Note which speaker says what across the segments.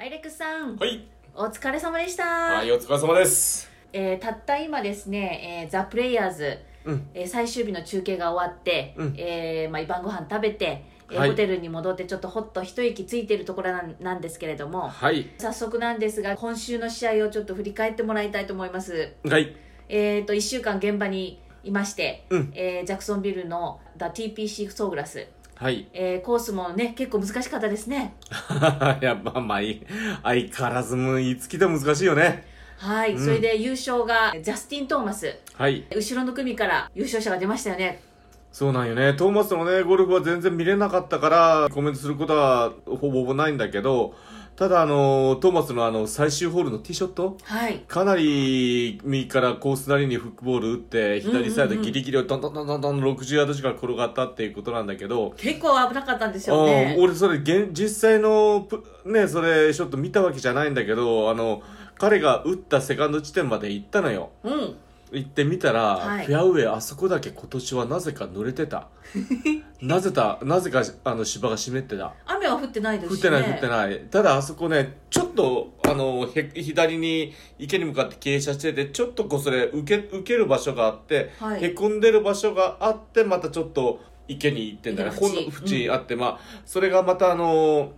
Speaker 1: アイレックスさん、
Speaker 2: はい。
Speaker 1: お疲れ様でした、
Speaker 2: はい、お疲れ様です。
Speaker 1: えーたった今ですね、えーザ・プレイヤーズ、
Speaker 2: うん。
Speaker 1: えー最終日の中継が終わって、
Speaker 2: うん
Speaker 1: えーまあ、晩ご飯食べて、えー
Speaker 2: はい
Speaker 1: ホテルに戻ってちょっとほっと一息ついているところなんなんですけれども
Speaker 2: はい。
Speaker 1: 早速なんですが今週の試合をちょっと振り返ってもらいたいと思います
Speaker 2: はい。
Speaker 1: えー、と1週間現場にいまして、
Speaker 2: うん
Speaker 1: えージャクソンビルの The TPC ソーグラス、
Speaker 2: はい。
Speaker 1: えーコースもね結構難しかったですね
Speaker 2: やっぱ、まあ、い相変わらずもう、いつ来ても難しいよね。
Speaker 1: はい、
Speaker 2: うん
Speaker 1: それで優勝がジャスティン・トーマス
Speaker 2: はい。
Speaker 1: 後ろの組から優勝者が出ましたよね
Speaker 2: そうなんよね。トーマスのね、ゴルフは全然見れなかったから、コメントすることはほぼほぼないんだけど、ただ、あの、トーマスのあの、最終ホールのティーショット
Speaker 1: はい。
Speaker 2: かなり右からコースなりにフックボール打って、左サイドギリギリをどんどんどんどんどん60ヤード近く転がったっていうことなんだけど、
Speaker 1: 結構危なかったんですよね。
Speaker 2: 俺それ現実際のプねそれちょっと見たわけじゃないんだけどあの彼が打ったセカンド地点まで行ったのよ。
Speaker 1: うん
Speaker 2: 行ってみたら、
Speaker 1: はい。
Speaker 2: フェアウェイあそこだけ今年はなぜか濡れてた。なぜたなぜかあの芝が湿ってた。
Speaker 1: 雨は降ってないです
Speaker 2: 降ってない降ってない。ただあそこねちょっとあのへ左に池に向かって傾斜しててちょっとこうそれ受け受ける場所があって、
Speaker 1: はい。
Speaker 2: へこんでる場所があってまたちょっと池に行ってんだね。
Speaker 1: 池
Speaker 2: ほんの縁あって、まあそれがまたあの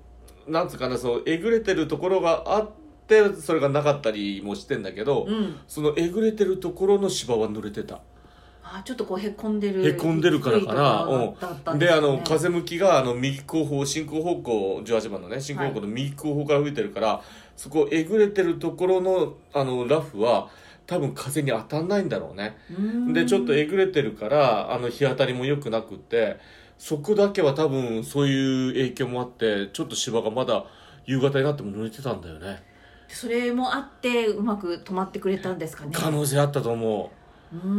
Speaker 2: なんつうかなそうえぐれてるところがあってそれがなかったりもしてんだけど、
Speaker 1: うん。
Speaker 2: そのえぐれてるところの芝は濡れてた。
Speaker 1: あちょっとこうへこんでる
Speaker 2: へこんでるからかな、
Speaker 1: 低いところだった
Speaker 2: うん。ん、
Speaker 1: で
Speaker 2: あの風向きがあの右後方進行方向18番のね進行方向の右後方から吹いてるから、そこえぐれてるところのあのラフは多分風に当たんないんだろうね。でちょっとえぐれてるからあの日当たりも良くなくってそこだけは多分そういう影響もあってちょっと芝がまだ夕方になっても濡れてたんだよね
Speaker 1: それもあってうまく止まってくれたんですかね。
Speaker 2: 可能性あったと思
Speaker 1: う。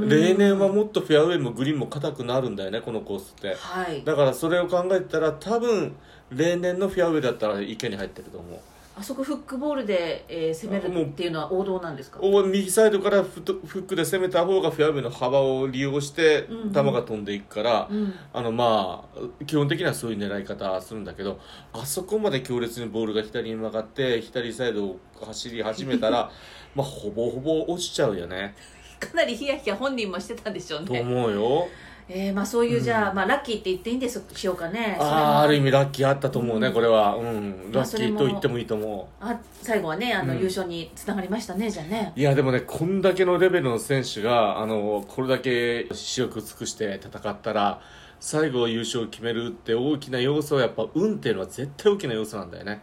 Speaker 2: 例年はもっとフェアウェイもグリーンも硬くなるんだよねこのコースって。
Speaker 1: はい。
Speaker 2: だからそれを考えたら多分例年のフェアウェイだったら池に入ってると思う
Speaker 1: あそこフックボールで、えー攻めるっていうのは王道なんですか？
Speaker 2: お右サイドからフットフックで攻めた方がフェアウェイの幅を利用して球が飛んでいくから、
Speaker 1: うん。
Speaker 2: あのまあ基本的にはそういう狙い方するんだけどあそこまで強烈にボールが左に曲がって左サイドを走り始めたら まあほぼほぼ落ちちゃうよね。
Speaker 1: かなりヒヤヒヤ本人もしてたんでしょう
Speaker 2: と
Speaker 1: ね
Speaker 2: 思うよ
Speaker 1: えー、まあそういうじゃあ、まあラッキーって言っていいんですしようかね
Speaker 2: ああある意味ラッキーあったと思うね、
Speaker 1: うん。
Speaker 2: これは。うん。
Speaker 1: まあ
Speaker 2: ラッキーと言ってもいいと思う。
Speaker 1: あ最後はねあの、
Speaker 2: うん。
Speaker 1: 優勝につながりましたねじゃあね。
Speaker 2: いやでもねこんだけのレベルの選手があのこれだけ視力尽くして戦ったら最後優勝を決めるって大きな要素はやっぱ運っていうのは絶対大きな要素なんだよね。
Speaker 1: はい。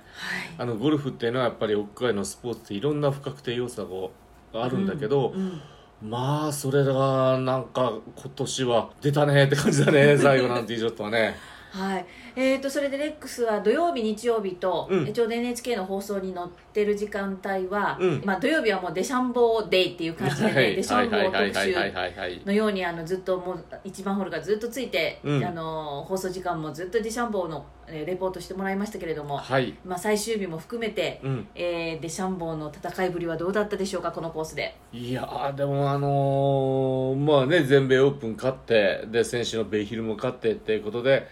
Speaker 2: あのゴルフっていうのはやっぱり屋外のスポーツっていろんな不確定要素があるんだけど、
Speaker 1: うんうん
Speaker 2: まあそれがなんか今年は出たねって感じだね。最後なんていうショットはね。
Speaker 1: はい。えー、とそれでレックスは土曜日日曜日と、
Speaker 2: うん。
Speaker 1: えちょうど NHK の放送に載ってる時間帯は、
Speaker 2: うん。
Speaker 1: まあ、土曜日はもうデシャンボーデイっていう感じで、ね
Speaker 2: はい
Speaker 1: デシャンボー特
Speaker 2: はい
Speaker 1: 集のようにあのずっともう一番ホールがずっとついて、
Speaker 2: うん。
Speaker 1: あの放送時間もずっとデシャンボーの、えーレポートしてもらいましたけれども、
Speaker 2: はい。
Speaker 1: まあ、最終日も含めて、
Speaker 2: うん。
Speaker 1: えーデシャンボーの戦いぶりはどうだったでしょうかこのコースで。
Speaker 2: いやーでもあのーまあね全米オープン勝ってで選手のベイヒルも勝ってっていうことで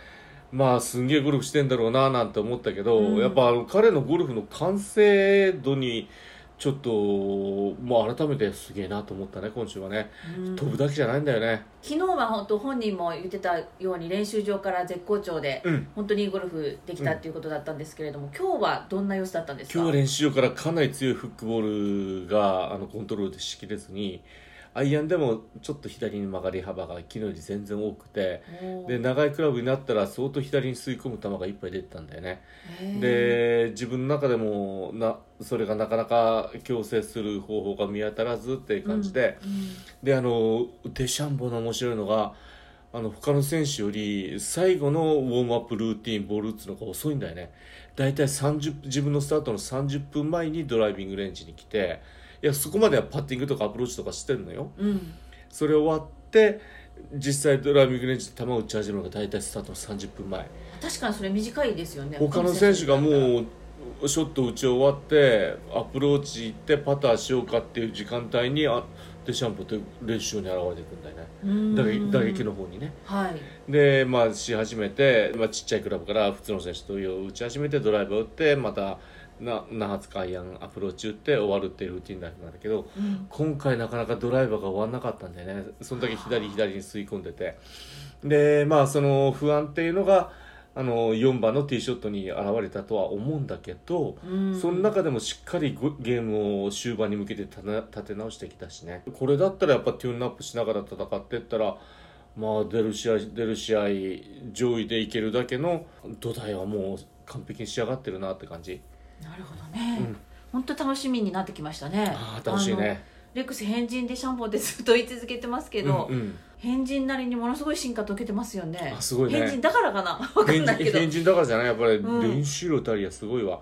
Speaker 2: まあすんげえゴルフしてんだろうななんて思ったけど、
Speaker 1: うん。
Speaker 2: やっぱあの彼のゴルフの完成度にちょっともう改めてすげえなと思ったね今週はね、
Speaker 1: うん。
Speaker 2: 飛ぶだけじゃないんだよね。
Speaker 1: 昨日は本当本人も言ってたように練習場から絶好調で、
Speaker 2: うん。
Speaker 1: 本当にゴルフできたっていうことだったんですけれども、今日はどんな様子だったんですか？
Speaker 2: 今日は練習場からかなり強いフックボールがあのコントロールでしきれずにアイアンでもちょっと左に曲がり幅が昨日より全然多くてで長いクラブになったら相当左に吸い込む球がいっぱい出てたんだよね。で自分の中でもなそれがなかなか強制する方法が見当たらずっていう感じで、
Speaker 1: うん
Speaker 2: であのデシャンボーの面白いのがあの他の選手より最後のウォームアップルーティンボール打つのが遅いんだよね。大体30自分のスタートの30分前にドライビングレンジに来ていやそこまではパッティングとかアプローチとかしてるのよ。
Speaker 1: うん。そ
Speaker 2: それ終わって実際ドライビングレンジで球を打ち始めるのが大体スタートの30分前。
Speaker 1: 確かにそれ短いですよね。
Speaker 2: 他の選手がもうショット打ち終わってアプローチ行ってパターしようかっていう時間帯にあデシャンボーって練習場に現れてくんだよね。
Speaker 1: うん。
Speaker 2: 打撃打撃の方にね。
Speaker 1: はい。
Speaker 2: でまあし始めて、まあ、ちっちゃいクラブから普通の選手と打ち始めてドライバー打ってまたな何発かアイアプローチ打って終わるっていうルーティンだったんだけど
Speaker 1: うん。
Speaker 2: 今回なかなかドライバーが終わんなかったんだよねそんだけ左左に吸い込んでて。でまあその不安っていうのがあの4番のティーショットに現れたとは思うんだけど、
Speaker 1: うん。
Speaker 2: その中でもしっかりゴゲームを終盤に向けて立て立て直してきたしね。これだったらやっぱテューンアップしながら戦っていったらまあ出る試合出る試合上位でいけるだけの土台はもう完璧に仕上がってるなって感じ
Speaker 1: なるほどね、
Speaker 2: うん。
Speaker 1: 本当楽しみになってきましたね。
Speaker 2: ああ楽しいね。
Speaker 1: レックス変人でシャンポンってずっと言い続けてますけど、
Speaker 2: うんうん。
Speaker 1: 変人なりにものすごい進化遂げてますよね。
Speaker 2: あすごいね。
Speaker 1: 変人だからかな？分かん
Speaker 2: 変
Speaker 1: ないけど。
Speaker 2: 人変人だからじゃないやっぱり
Speaker 1: うん。
Speaker 2: 練習量たりはすごいわ、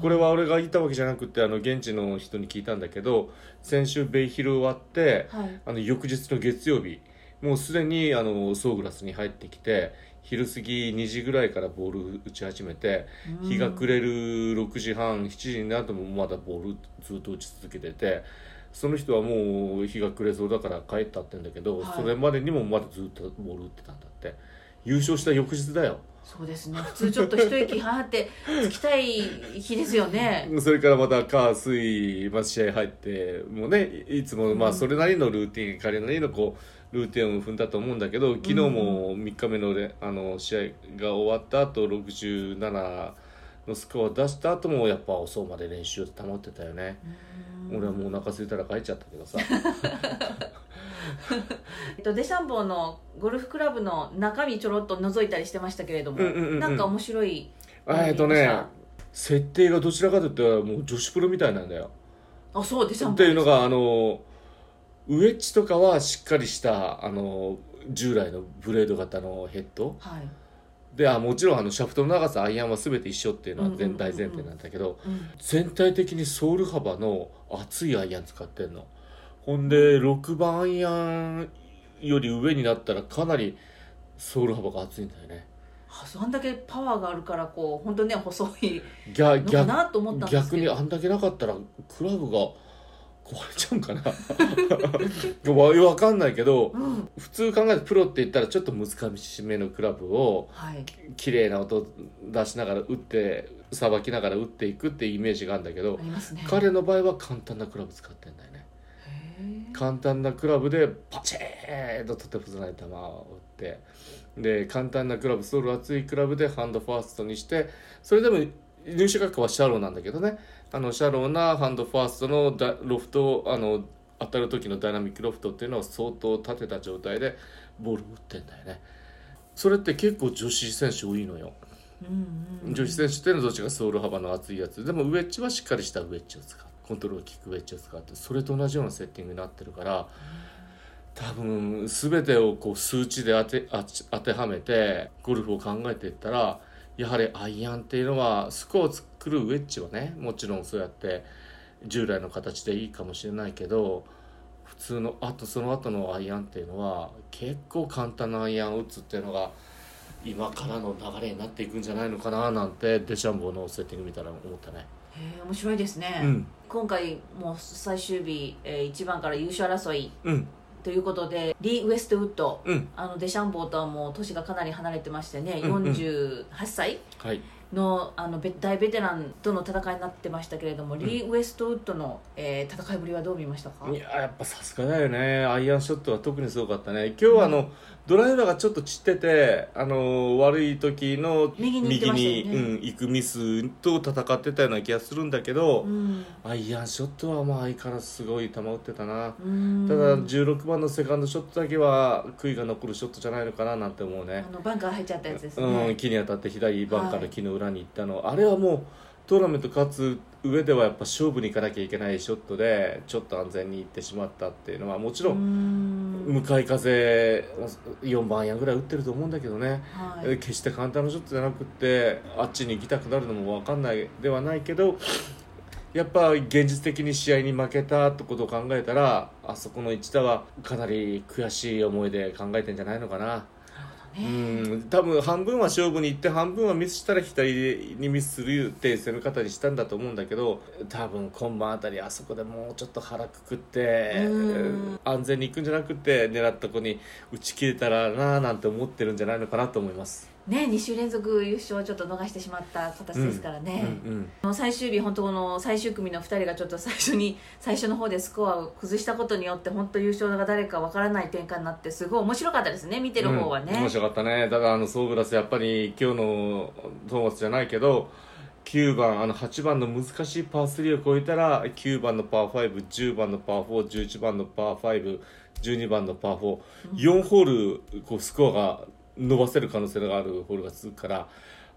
Speaker 2: これは俺が言ったわけじゃなくてあの現地の人に聞いたんだけど先週ベイヒル終わって
Speaker 1: はい。
Speaker 2: あの翌日の月曜日もうすでにあのソーグラスに入ってきて昼過ぎ2時ぐらいからボール打ち始めて
Speaker 1: うん。
Speaker 2: 日が暮れる6時半7時になってもまだボールずっと打ち続けててその人はもう日が暮れそうだから帰ったってんだけど、
Speaker 1: はい。
Speaker 2: それまでにもまだずっとボール打ってたんだって。優勝した翌日だよ
Speaker 1: そうですね。普通ちょっと一息はってつきたい日ですよね。
Speaker 2: それからまた火水、まあ、試合入ってもうねいつもまあそれなりのルーティン、彼なりのこうルーティンを踏んだと思うんだけど昨日も3日目の,、ねあの試合が終わった後67のスコアを出した後もやっぱ遅うまで練習を保ってたよね、俺はもうお腹空いたら帰っちゃったけどさ
Speaker 1: えっと、デシャンボーのゴルフクラブの中身ちょろっと覗いたりしてましたけれども、
Speaker 2: うんうんうんうん。
Speaker 1: なんか面白い
Speaker 2: えっとね設定がどちらかといったらもう女子プロみたいなんだよ。
Speaker 1: あそうデシャンボー
Speaker 2: っていうのがあのウエッジとかはしっかりしたあの従来のブレード型のヘッド。
Speaker 1: はい、
Speaker 2: であもちろんあのシャフトの長さアイアンは全て一緒っていうのは
Speaker 1: うんうんうんうん
Speaker 2: 全大前提なんだけど
Speaker 1: うん、
Speaker 2: 全体的にソール幅の厚いアイアン使ってんのほんで6番アイアンより上になったらかなりソール幅が厚いんだよね。
Speaker 1: あそんだけパワーがあるからこう本当ね細い
Speaker 2: 逆
Speaker 1: のかなと思ったんです
Speaker 2: 逆にあんだけなかったらクラブが壊れちゃうんかな。わわかんないけど
Speaker 1: うん。
Speaker 2: 普通考えてプロって言ったらちょっと難しめのクラブを
Speaker 1: はい。
Speaker 2: 綺麗な音出しながら打ってさばきながら打っていくっていうイメージがあるんだけど
Speaker 1: ね。
Speaker 2: 彼の場合は簡単なクラブ使ってんだよね。
Speaker 1: へ
Speaker 2: 簡単なクラブでパチーンととてもない球を打ってで簡単なクラブソール厚いクラブでハンドファーストにしてそれでも入手角はシャローなんだけどね。あのシャローなハンドファーストのダロフトあの当たる時のダイナミックロフトっていうのを相当立てた状態でボールを打ってんだよね。それって結構女子選手多いのよ。
Speaker 1: ーうんうん。
Speaker 2: 女子選手っていうのはどっちがソール幅の厚いやつ。でもウェッジはしっかりしたウェッジを使うコントロール効くウェッジを使ってそれと同じようなセッティングになってるから多分全てをこう数値で当て当てはめてゴルフを考えていったらやはりアイアンっていうのはスコアを作るウェッジはねもちろんそうやって従来の形でいいかもしれないけど普通のあとその後のアイアンっていうのは結構簡単なアイアンを打つっていうのが今からの流れになっていくんじゃないのかななんてデシャンボーのセッティング見たら思ったね。
Speaker 1: へえ面白いですね、
Speaker 2: うん。
Speaker 1: 今回もう最終日、えー、1番から優勝争い
Speaker 2: うん。
Speaker 1: ということでリー・ウエストウッド
Speaker 2: うん。
Speaker 1: あのデシャンボーとはもう年がかなり離れてましてね、
Speaker 2: うんうん。
Speaker 1: 48歳
Speaker 2: はい。
Speaker 1: のあのベ大ベテランとの戦いになってましたけれども、リー・ウエストウッドの、えー戦いぶりはどう見ましたか？
Speaker 2: いややっぱさすがだよね。アイアンショットは特にすごかったね。今日はあの、ドライバーがちょっと散っててあの悪い時の
Speaker 1: 右に行
Speaker 2: くミスと戦ってたような気がするんだけど、
Speaker 1: うん。
Speaker 2: アイアンショットはまあ相変わらずすごい球打ってたな、
Speaker 1: うん。
Speaker 2: ただ16番のセカンドショットだけは悔いが残るショットじゃないのかななんて思うね。
Speaker 1: あのバンカー入っちゃったやつですね、
Speaker 2: うん、木に当たって左バンカーの木の裏に行ったの、あれはもうトーナメント勝つ上ではやっぱ勝負に行かなきゃいけないショットでちょっと安全に行ってしまったっていうのはもちろ
Speaker 1: うん。ん
Speaker 2: 向かい風4番アイアンぐらい打ってると思うんだけどね、
Speaker 1: はい。
Speaker 2: 決して簡単なショットじゃなくってあっちに行きたくなるのも分かんないではないけどやっぱ現実的に試合に負けたってことを考えたらあそこの一打はかなり悔しい思いで考えてんじゃないのかな。う
Speaker 1: ね、
Speaker 2: ん。多分半分は勝負に行って半分はミスしたら左にミスするって攻め方にしたんだと思うんだけど多分今晩あたりあそこでもうちょっと腹くくって
Speaker 1: うん。
Speaker 2: 安全に行くんじゃなくて狙った子に打ち切れたらなーなんて思ってるんじゃないのかなと思います。
Speaker 1: ね2週連続優勝をちょっと逃してしまった形ですからね、
Speaker 2: うんうん
Speaker 1: 最終日、本当この最終組の2人がちょっと最初に最初の方でスコアを崩したことによって本当優勝が誰かわからない展開になってすごい面白かったですね見てる方はね、
Speaker 2: うん面白かったね。ただあのソーグラスやっぱり今日のトーマスじゃないけど9番あの8番の難しいパー3を超えたら9番のパー510番のパー411番のパー512番のパー44ホールこうスコアが伸ばせる可能性があるホールが続くから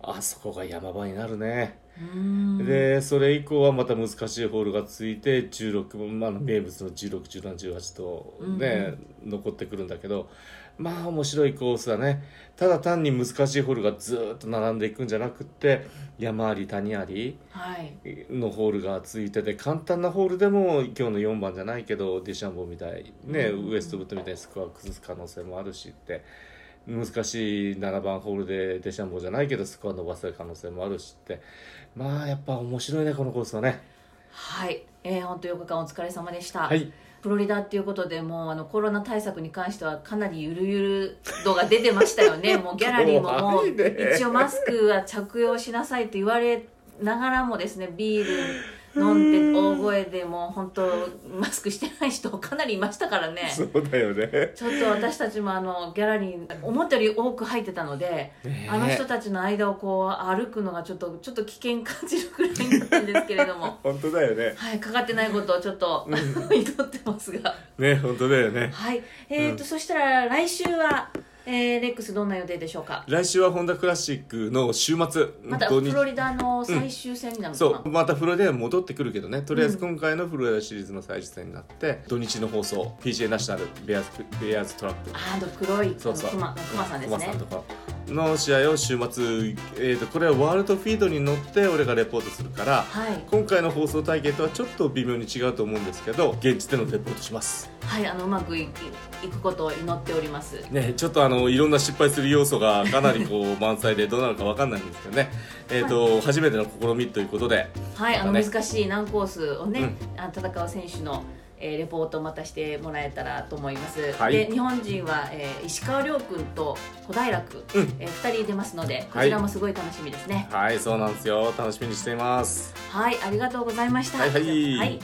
Speaker 2: あそこが山場になるね。
Speaker 1: うん。
Speaker 2: でそれ以降はまた難しいホールが続いて16、まあ、名物の161718とね、残ってくるんだけどまあ面白いコースだね。ただ単に難しいホールがずーっと並んでいくんじゃなくって山あり谷あり
Speaker 1: はい。
Speaker 2: のホールが続いてて簡単なホールでも今日の4番じゃないけどデシャンボみたいね、
Speaker 1: うん。
Speaker 2: ウエストウッドみたいにスコアを崩す可能性もあるしって難しい7番ホールでデシャンボじゃないけどスコア伸ばせる可能性もあるしって。まあやっぱ面白いねこのコースはね。
Speaker 1: はい、えー、本当4日間お疲れ様でした、
Speaker 2: はい。
Speaker 1: フロリダっていうことでもうあのコロナ対策に関してはかなりゆるゆる度が出てましたよね。もうギャラリーもも
Speaker 2: うね。
Speaker 1: 一応マスクは着用しなさいと言われながらもですねビール飲んで大声でもう本当マスクしてない人かなりいましたからね。
Speaker 2: そうだよね。
Speaker 1: ちょっと私たちもあのギャラリー思ったより多く入ってたので、あの人たちの間をこう歩くのがちょっとちょっと危険感じるくらいになったんですけれども。
Speaker 2: 本当だよね。
Speaker 1: はいかかってないことをちょっと祈ってますが。
Speaker 2: ね本当だよね。
Speaker 1: はい。えーとそしたら来週は、えーレックスどんな予定でしょうか？
Speaker 2: 来週はホンダクラシックの週末。
Speaker 1: またフロリダの最終戦になるの
Speaker 2: そ
Speaker 1: かな、
Speaker 2: うまたフロリダに戻ってくるけどね。とりあえず今回のフロリダシリーズの最終戦になって、土日の放送 PGA ナショナルベアーズベアーズトラップ
Speaker 1: あの黒い
Speaker 2: そうそう。
Speaker 1: クマさんですね。
Speaker 2: 熊さんとかの試合を週末、えー、とこれはワールドフィードに乗って俺がレポートするから
Speaker 1: はい。
Speaker 2: 今回の放送体験とはちょっと微妙に違うと思うんですけど現地でのレポートします。
Speaker 1: はいあのうまくいいいくことを祈っております。
Speaker 2: ねちょっとあのいろんな失敗する要素がかなりこう 満載でどうなるかわかんないんですけどね。えっ、と、初めての試みということで。
Speaker 1: はい、あの
Speaker 2: ね。
Speaker 1: 難しい難コースをね、あの戦う選手の、えーレポートをまたしてもらえたらと思います、
Speaker 2: はい。
Speaker 1: で日本人は、えー石川遼君と小平君、
Speaker 2: うん。
Speaker 1: えー、2人出ますのでこちらもすごい楽しみですね。
Speaker 2: はいそうなんですよ。楽しみにしています。
Speaker 1: はい、ありがとうございました。
Speaker 2: はいはい。
Speaker 1: はい